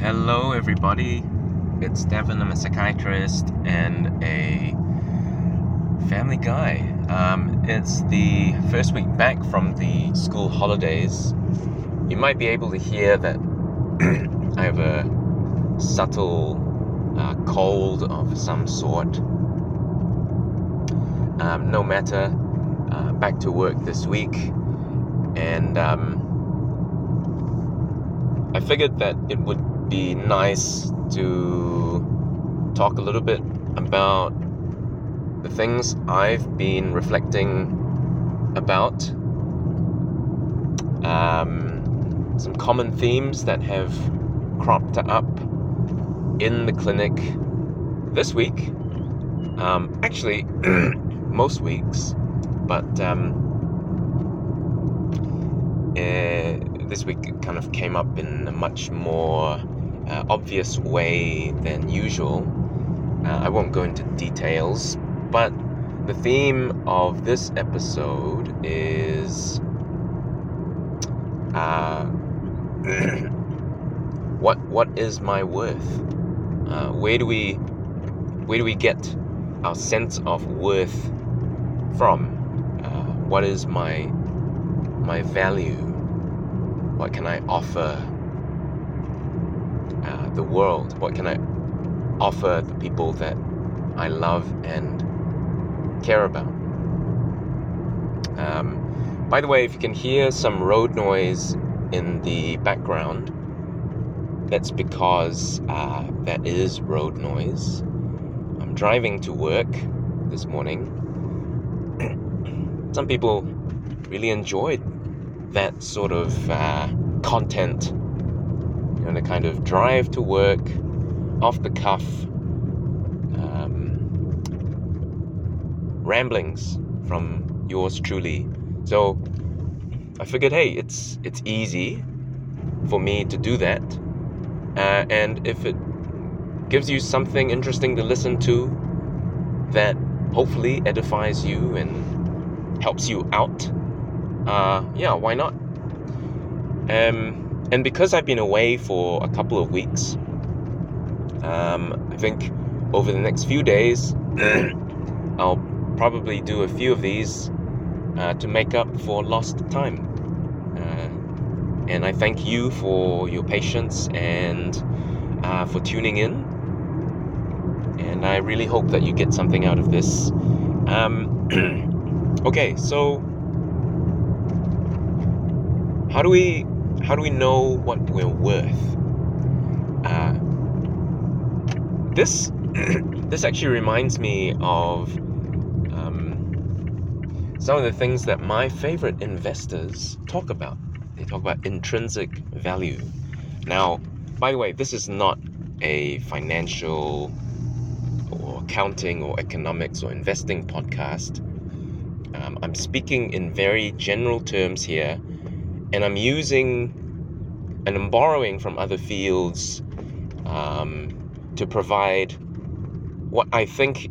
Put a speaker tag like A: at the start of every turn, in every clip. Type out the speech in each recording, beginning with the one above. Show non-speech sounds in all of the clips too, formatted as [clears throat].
A: Hello, everybody. It's Devin. I'm a psychiatrist and a family guy. Um, it's the first week back from the school holidays. You might be able to hear that [clears throat] I have a subtle uh, cold of some sort. Um, no matter, uh, back to work this week, and um, I figured that it would be nice to talk a little bit about the things I've been reflecting about. Um, some common themes that have cropped up in the clinic this week. Um, actually, [clears throat] most weeks, but um, uh, this week it kind of came up in a much more uh, obvious way than usual. Uh, I won't go into details, but the theme of this episode is uh, [clears throat] what what is my worth? Uh, where do we where do we get our sense of worth from? Uh, what is my my value? What can I offer the world? What can I offer the people that I love and care about? Um, by the way, if you can hear some road noise in the background, that's because uh, that is road noise. I'm driving to work this morning. [clears throat] Some people really enjoyed that sort of uh, content know, to kind of drive to work off the cuff um, ramblings from yours truly. So I figured, hey, it's it's easy for me to do that, uh, and if it gives you something interesting to listen to, that hopefully edifies you and helps you out, uh, yeah, why not? Um, and because I've been away for a couple of weeks, um, I think over the next few days, [clears throat] I'll probably do a few of these uh, to make up for lost time. Uh, and I thank you for your patience and uh, for tuning in. And I really hope that you get something out of this. Um, [clears throat] okay, so how do we how do we know what we're worth? Uh, this [clears throat] this actually reminds me of um, some of the things that my favorite investors talk about. They talk about intrinsic value. Now, by the way, this is not a financial or accounting or economics or investing podcast. Um, I'm speaking in very general terms here and I'm using and I'm borrowing from other fields um, to provide what I think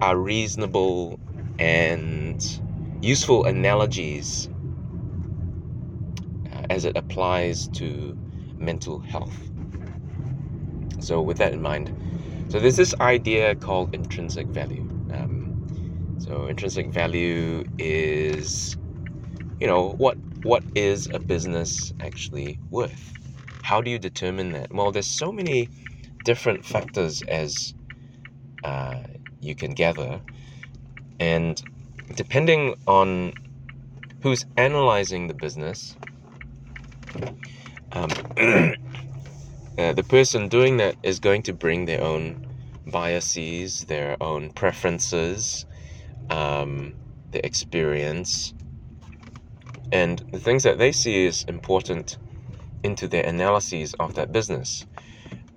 A: are reasonable and useful analogies uh, as it applies to mental health. So, with that in mind, so there's this idea called intrinsic value. Um, so, intrinsic value is, you know, what what is a business actually worth? How do you determine that? Well, there's so many different factors as uh, you can gather, and depending on who's analyzing the business, um, [clears throat] uh, the person doing that is going to bring their own biases, their own preferences, um, experience, and the things that they see is important into their analyses of that business.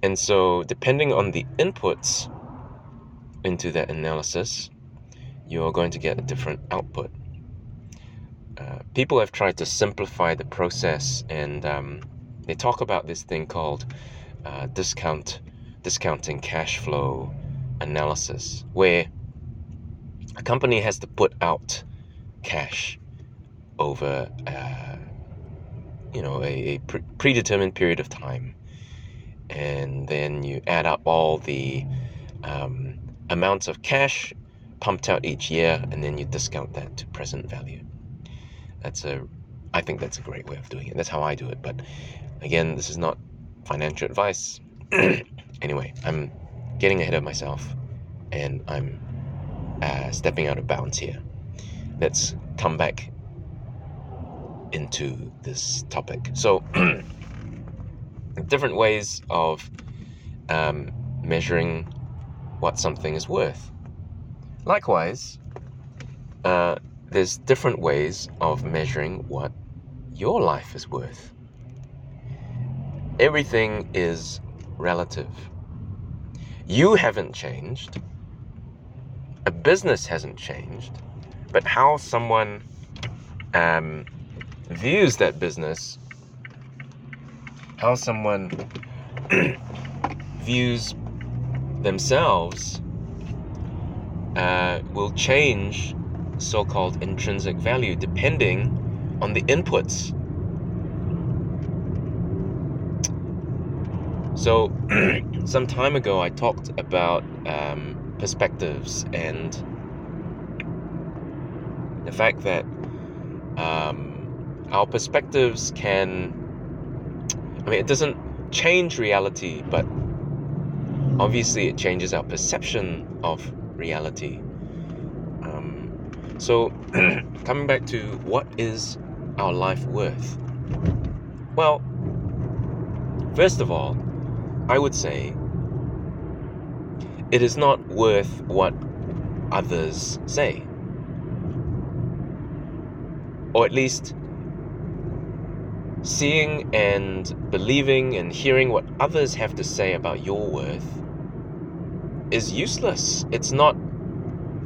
A: And so, depending on the inputs into that analysis, you're going to get a different output. Uh, people have tried to simplify the process, and um, they talk about this thing called uh, discount discounting cash flow analysis, where a company has to put out cash over uh, you know a, a pre- predetermined period of time and then you add up all the um, amounts of cash pumped out each year, and then you discount that to present value. That's a, I think that's a great way of doing it. That's how I do it. But again, this is not financial advice. [clears throat] anyway, I'm getting ahead of myself, and I'm uh, stepping out of bounds here. Let's come back into this topic. So, [clears throat] different ways of um, measuring what something is worth. Likewise, uh, there's different ways of measuring what your life is worth. Everything is relative. You haven't changed. A business hasn't changed. But how someone um, views that business, how someone [clears throat] views themselves, uh, will change so called intrinsic value depending on the inputs. So, [clears throat] some time ago, I talked about um, perspectives and the fact that um, our perspectives can, I mean, it doesn't change reality, but obviously it changes our perception of reality. Um, so, [clears throat] coming back to what is our life worth? Well, first of all, I would say it is not worth what others say. Or at least seeing and believing and hearing what others have to say about your worth is useless. It's not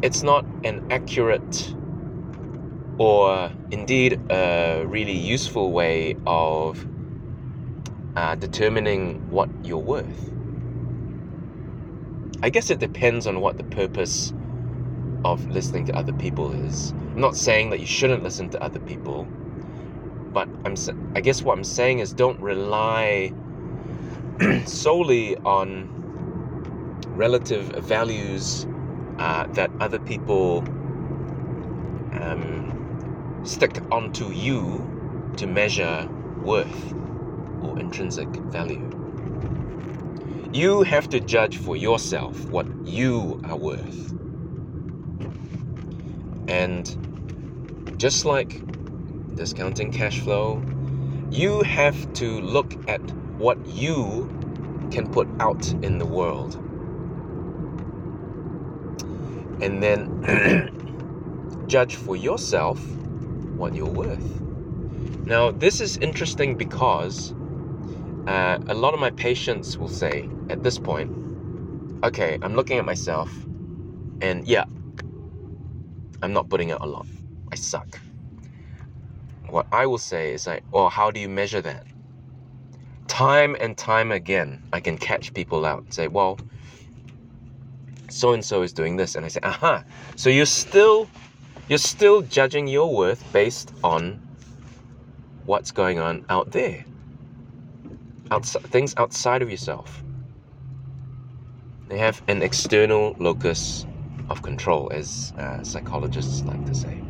A: it's not an accurate or indeed a really useful way of uh, determining what you're worth. I guess it depends on what the purpose of listening to other people is. I'm not saying that you shouldn't listen to other people, but I'm I guess what I'm saying is don't rely [clears throat] solely on relative values uh, that other people um, stick onto you to measure worth or intrinsic value. You have to judge for yourself what you are worth. And just like discounting cash flow, you have to look at what you can put out in the world and then [clears throat] judge for yourself what you're worth. Now, this is interesting because uh, a lot of my patients will say at this point, okay, I'm looking at myself, and yeah, I'm not putting out a lot. I suck. What I will say is like, well, how do you measure that? Time and time again, I can catch people out and say, well, so and so is doing this and i say aha so you're still you're still judging your worth based on what's going on out there outside things outside of yourself they have an external locus of control as uh, psychologists like to say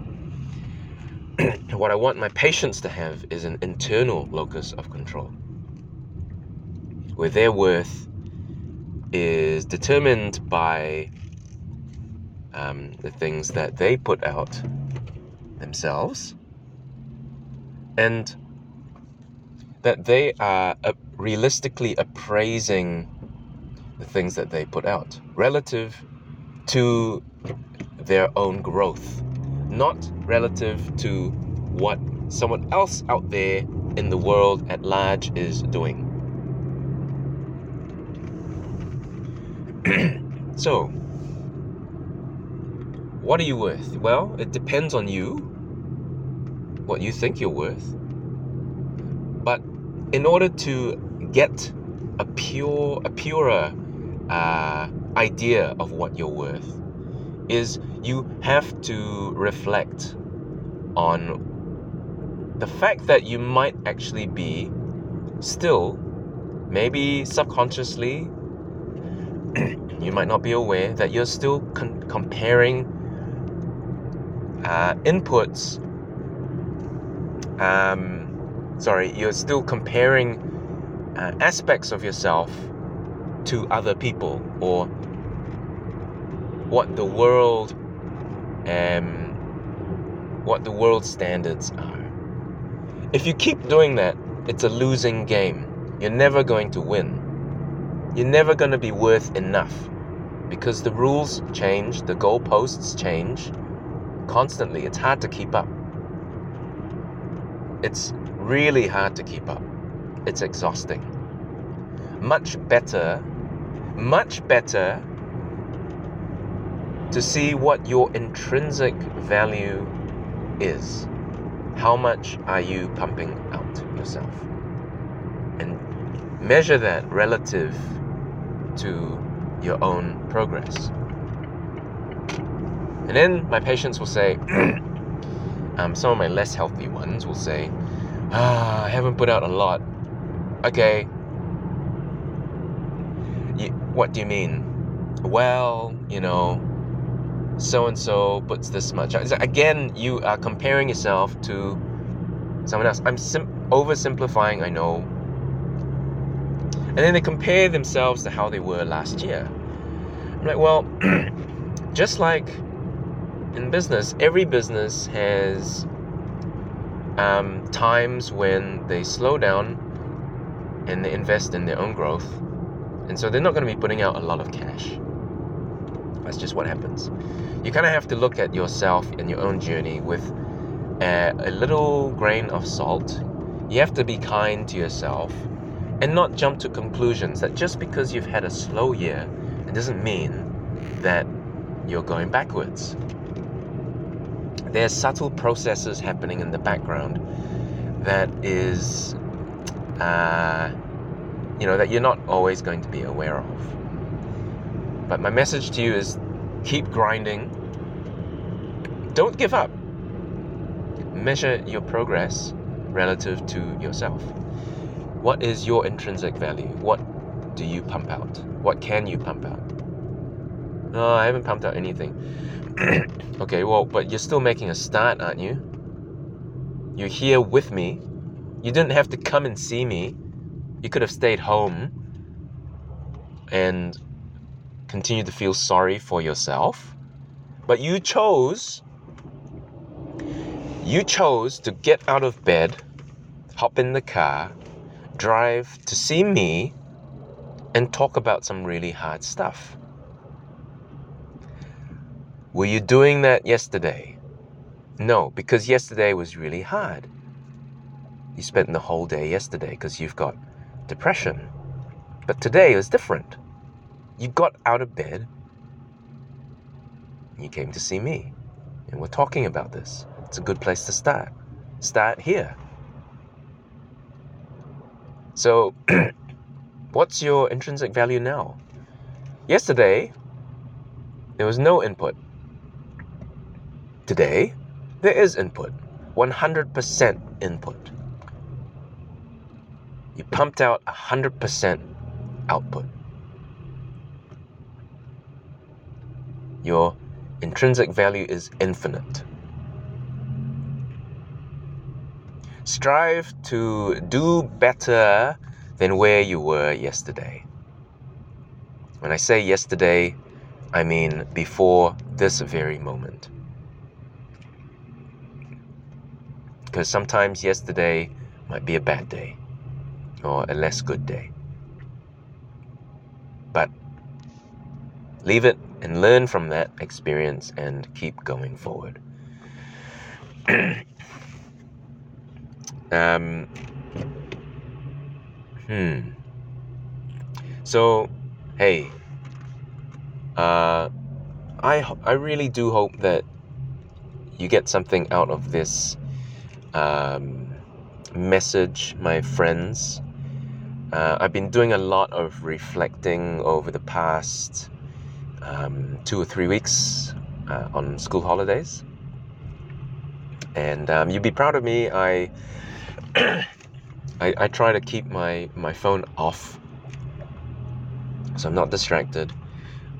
A: [clears throat] what i want my patients to have is an internal locus of control where their worth is determined by um, the things that they put out themselves and that they are uh, realistically appraising the things that they put out relative to their own growth, not relative to what someone else out there in the world at large is doing. [clears throat] so, what are you worth? Well, it depends on you, what you think you're worth. But in order to get a pure, a purer uh, idea of what you're worth, is you have to reflect on the fact that you might actually be still maybe subconsciously, [clears throat] you might not be aware that you're still con- comparing uh, inputs. Um, sorry, you're still comparing uh, aspects of yourself to other people or what the world um, what the world standards are. If you keep doing that, it's a losing game. You're never going to win. You're never going to be worth enough because the rules change, the goalposts change constantly. It's hard to keep up. It's really hard to keep up. It's exhausting. Much better, much better to see what your intrinsic value is. How much are you pumping out yourself? And measure that relative to your own progress. And then my patients will say, [clears throat] um, some of my less healthy ones will say, ah, I haven't put out a lot. Okay. You, what do you mean? Well, you know, so and so puts this much. Again, you are comparing yourself to someone else. I'm sim- oversimplifying, I know. And then they compare themselves to how they were last year. I'm like, well, [clears throat] just like in business, every business has um, times when they slow down and they invest in their own growth. And so they're not going to be putting out a lot of cash. That's just what happens. You kind of have to look at yourself and your own journey with a, a little grain of salt. You have to be kind to yourself and not jump to conclusions that just because you've had a slow year, it doesn't mean that you're going backwards. There's subtle processes happening in the background that is, uh, you know, that you're not always going to be aware of. But my message to you is keep grinding. Don't give up. Measure your progress relative to yourself. What is your intrinsic value? What do you pump out? What can you pump out? No, I haven't pumped out anything. [clears throat] okay, well, but you're still making a start, aren't you? You're here with me. You didn't have to come and see me. You could have stayed home and continue to feel sorry for yourself. But you chose you chose to get out of bed, hop in the car, drive to see me and talk about some really hard stuff. Were you doing that yesterday? No, because yesterday was really hard. You spent the whole day yesterday because you've got depression. But today was different. You got out of bed. You came to see me. And we're talking about this. It's a good place to start. Start here. So, [clears throat] what's your intrinsic value now? Yesterday, there was no input. Today, there is input. 100% input. You pumped out 100% output. Your intrinsic value is infinite. Strive to do better than where you were yesterday. When I say yesterday, I mean before this very moment. Because sometimes yesterday might be a bad day or a less good day. But leave it and learn from that experience and keep going forward. [clears throat] um, hmm. So, hey, uh, I I really do hope that you get something out of this um, message, my friends. Uh, I've been doing a lot of reflecting over the past um, two or three weeks uh, on school holidays. And um, you'd be proud of me. [clears throat] I, I try to keep my, my phone off so I'm not distracted.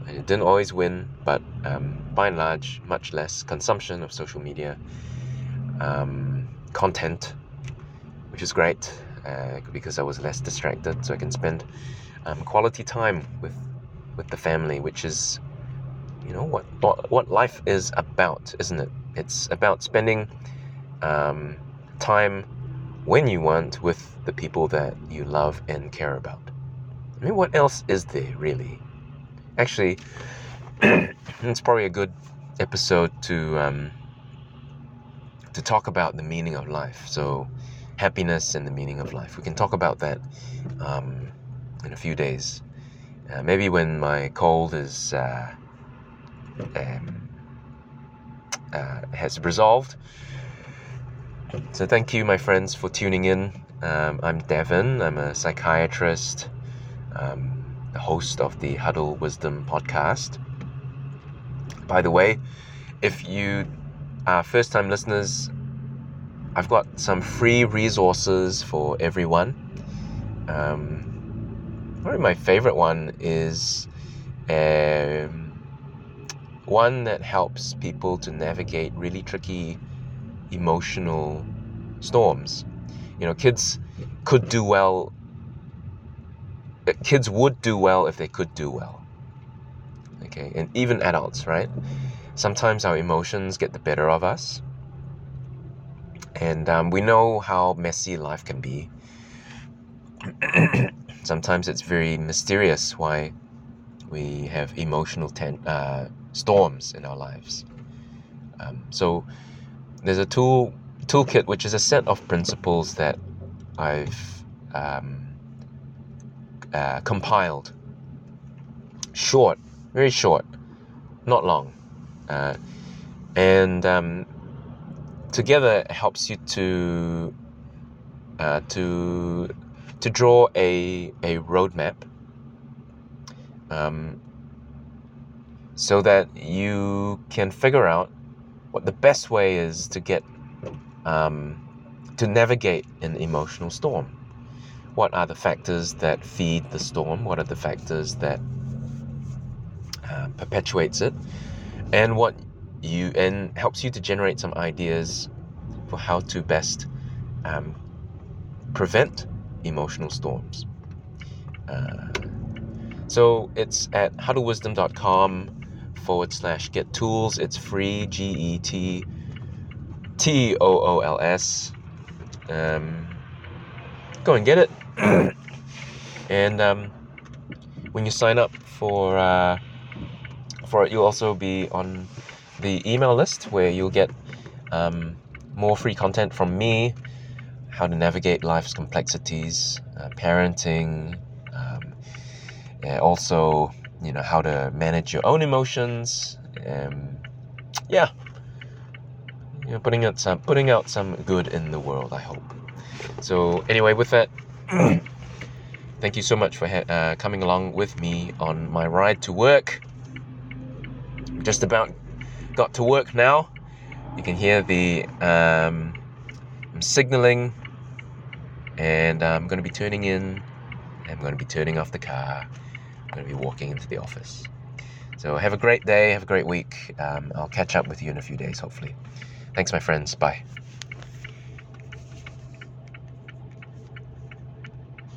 A: I didn't always win, but um, by and large, much less consumption of social media um, content, which is great uh, because I was less distracted, so I can spend um, quality time with with the family, which is you know what what, life is about, isn't it? It's about spending um, time when you want with the people that you love and care about. I mean, what else is there really? Actually, [clears throat] it's probably a good episode to um, to talk about the meaning of life. So, happiness and the meaning of life. We can talk about that um, in a few days. Uh, maybe when my cold is uh, um, uh, has resolved. So, thank you, my friends, for tuning in. Um, I'm Devin. I'm a psychiatrist um, the host of the Huddle Wisdom podcast. By the way, if you are first time listeners, I've got some free resources for everyone. Um, probably my favorite one is um, one that helps people to navigate really tricky emotional storms. You know, kids could do well kids would do well if they could do well. Okay, and even adults, right? Sometimes our emotions get the better of us. And um, we know how messy life can be. [clears throat] Sometimes it's very mysterious why we have emotional ten- uh, storms in our lives. Um, so there's a tool toolkit which is a set of principles that I've um, uh, compiled. Short, very short, not long. Uh, and um, together it helps you to uh, to to draw a a roadmap um, so that you can figure out what the best way is to get um, to navigate an emotional storm what are the factors that feed the storm? What are the factors that uh, perpetuates it? And what you and helps you to generate some ideas for how to best um, prevent emotional storms. Uh, so it's at huddlewisdom.com forward slash get tools. It's free, G E T T O O L S. Um, go and get it. [coughs] and um, when you sign up for uh, for it, you'll also be on the email list where you'll get um, more free content from me, how to navigate life's complexities, uh, parenting, um, also you know how to manage your own emotions. Um, yeah, you know, putting out some putting out some good in the world. I hope. So anyway, with that. [clears throat] Thank you so much for uh, coming along with me on my ride to work. Just about got to work now. You can hear the um, I'm signaling, and I'm going to be turning in. I'm going to be turning off the car. I'm going to be walking into the office. So have a great day. Have a great week. Um, I'll catch up with you in a few days, hopefully. Thanks, my friends. Bye.